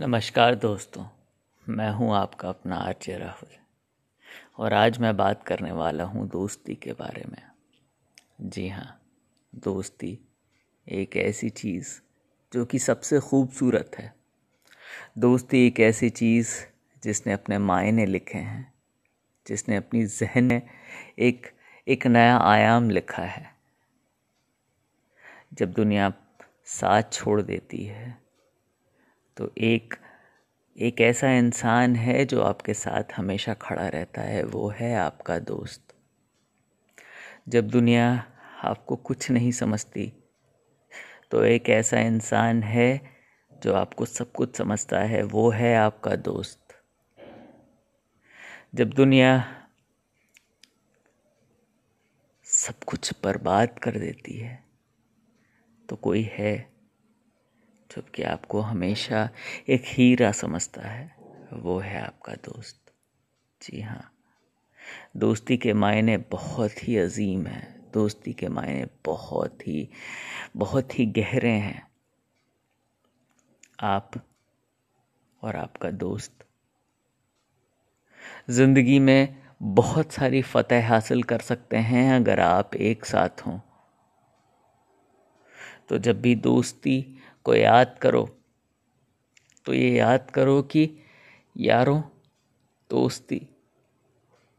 नमस्कार दोस्तों, मैं हूँ आपका अपना आर्य राहुल। और आज मैं बात करने वाला हूँ दोस्ती के बारे में। जी हाँ दोस्ती एक ऐसी चीज़ जो कि सबसे खूबसूरत है। दोस्ती एक ऐसी चीज़ जिसने अपने मायने लिखे हैं, जिसने अपनी जहन में एक एक नया आयाम लिखा है। जब दुनिया साथ छोड़ देती है तो एक एक ऐसा इंसान है जो आपके साथ हमेशा खड़ा रहता है, वो है आपका दोस्त। जब दुनिया आपको कुछ नहीं समझती तो एक ऐसा इंसान है जो आपको सब कुछ समझता है, वो है आपका दोस्त। जब दुनिया सब कुछ बर्बाद कर देती है तो कोई है जबकि आपको हमेशा एक हीरा समझता है, वो है आपका दोस्त। जी हाँ दोस्ती के मायने बहुत ही अजीम हैं। दोस्ती के मायने बहुत ही बहुत ही गहरे हैं। आप और आपका दोस्त। ज़िंदगी में बहुत सारी फतेह हासिल कर सकते हैं अगर आप एक साथ हों। तो जब भी दोस्ती को याद करो। तो ये याद करो कि यारों, दोस्ती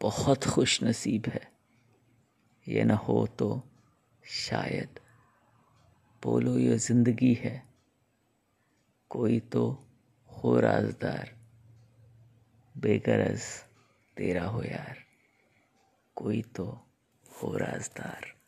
बहुत खुश नसीब है। ये न हो तो शायद बोलो ये ज़िंदगी है। कोई तो हो राजदार, बेगरज तेरा हो यार। कोई तो हो राजदार।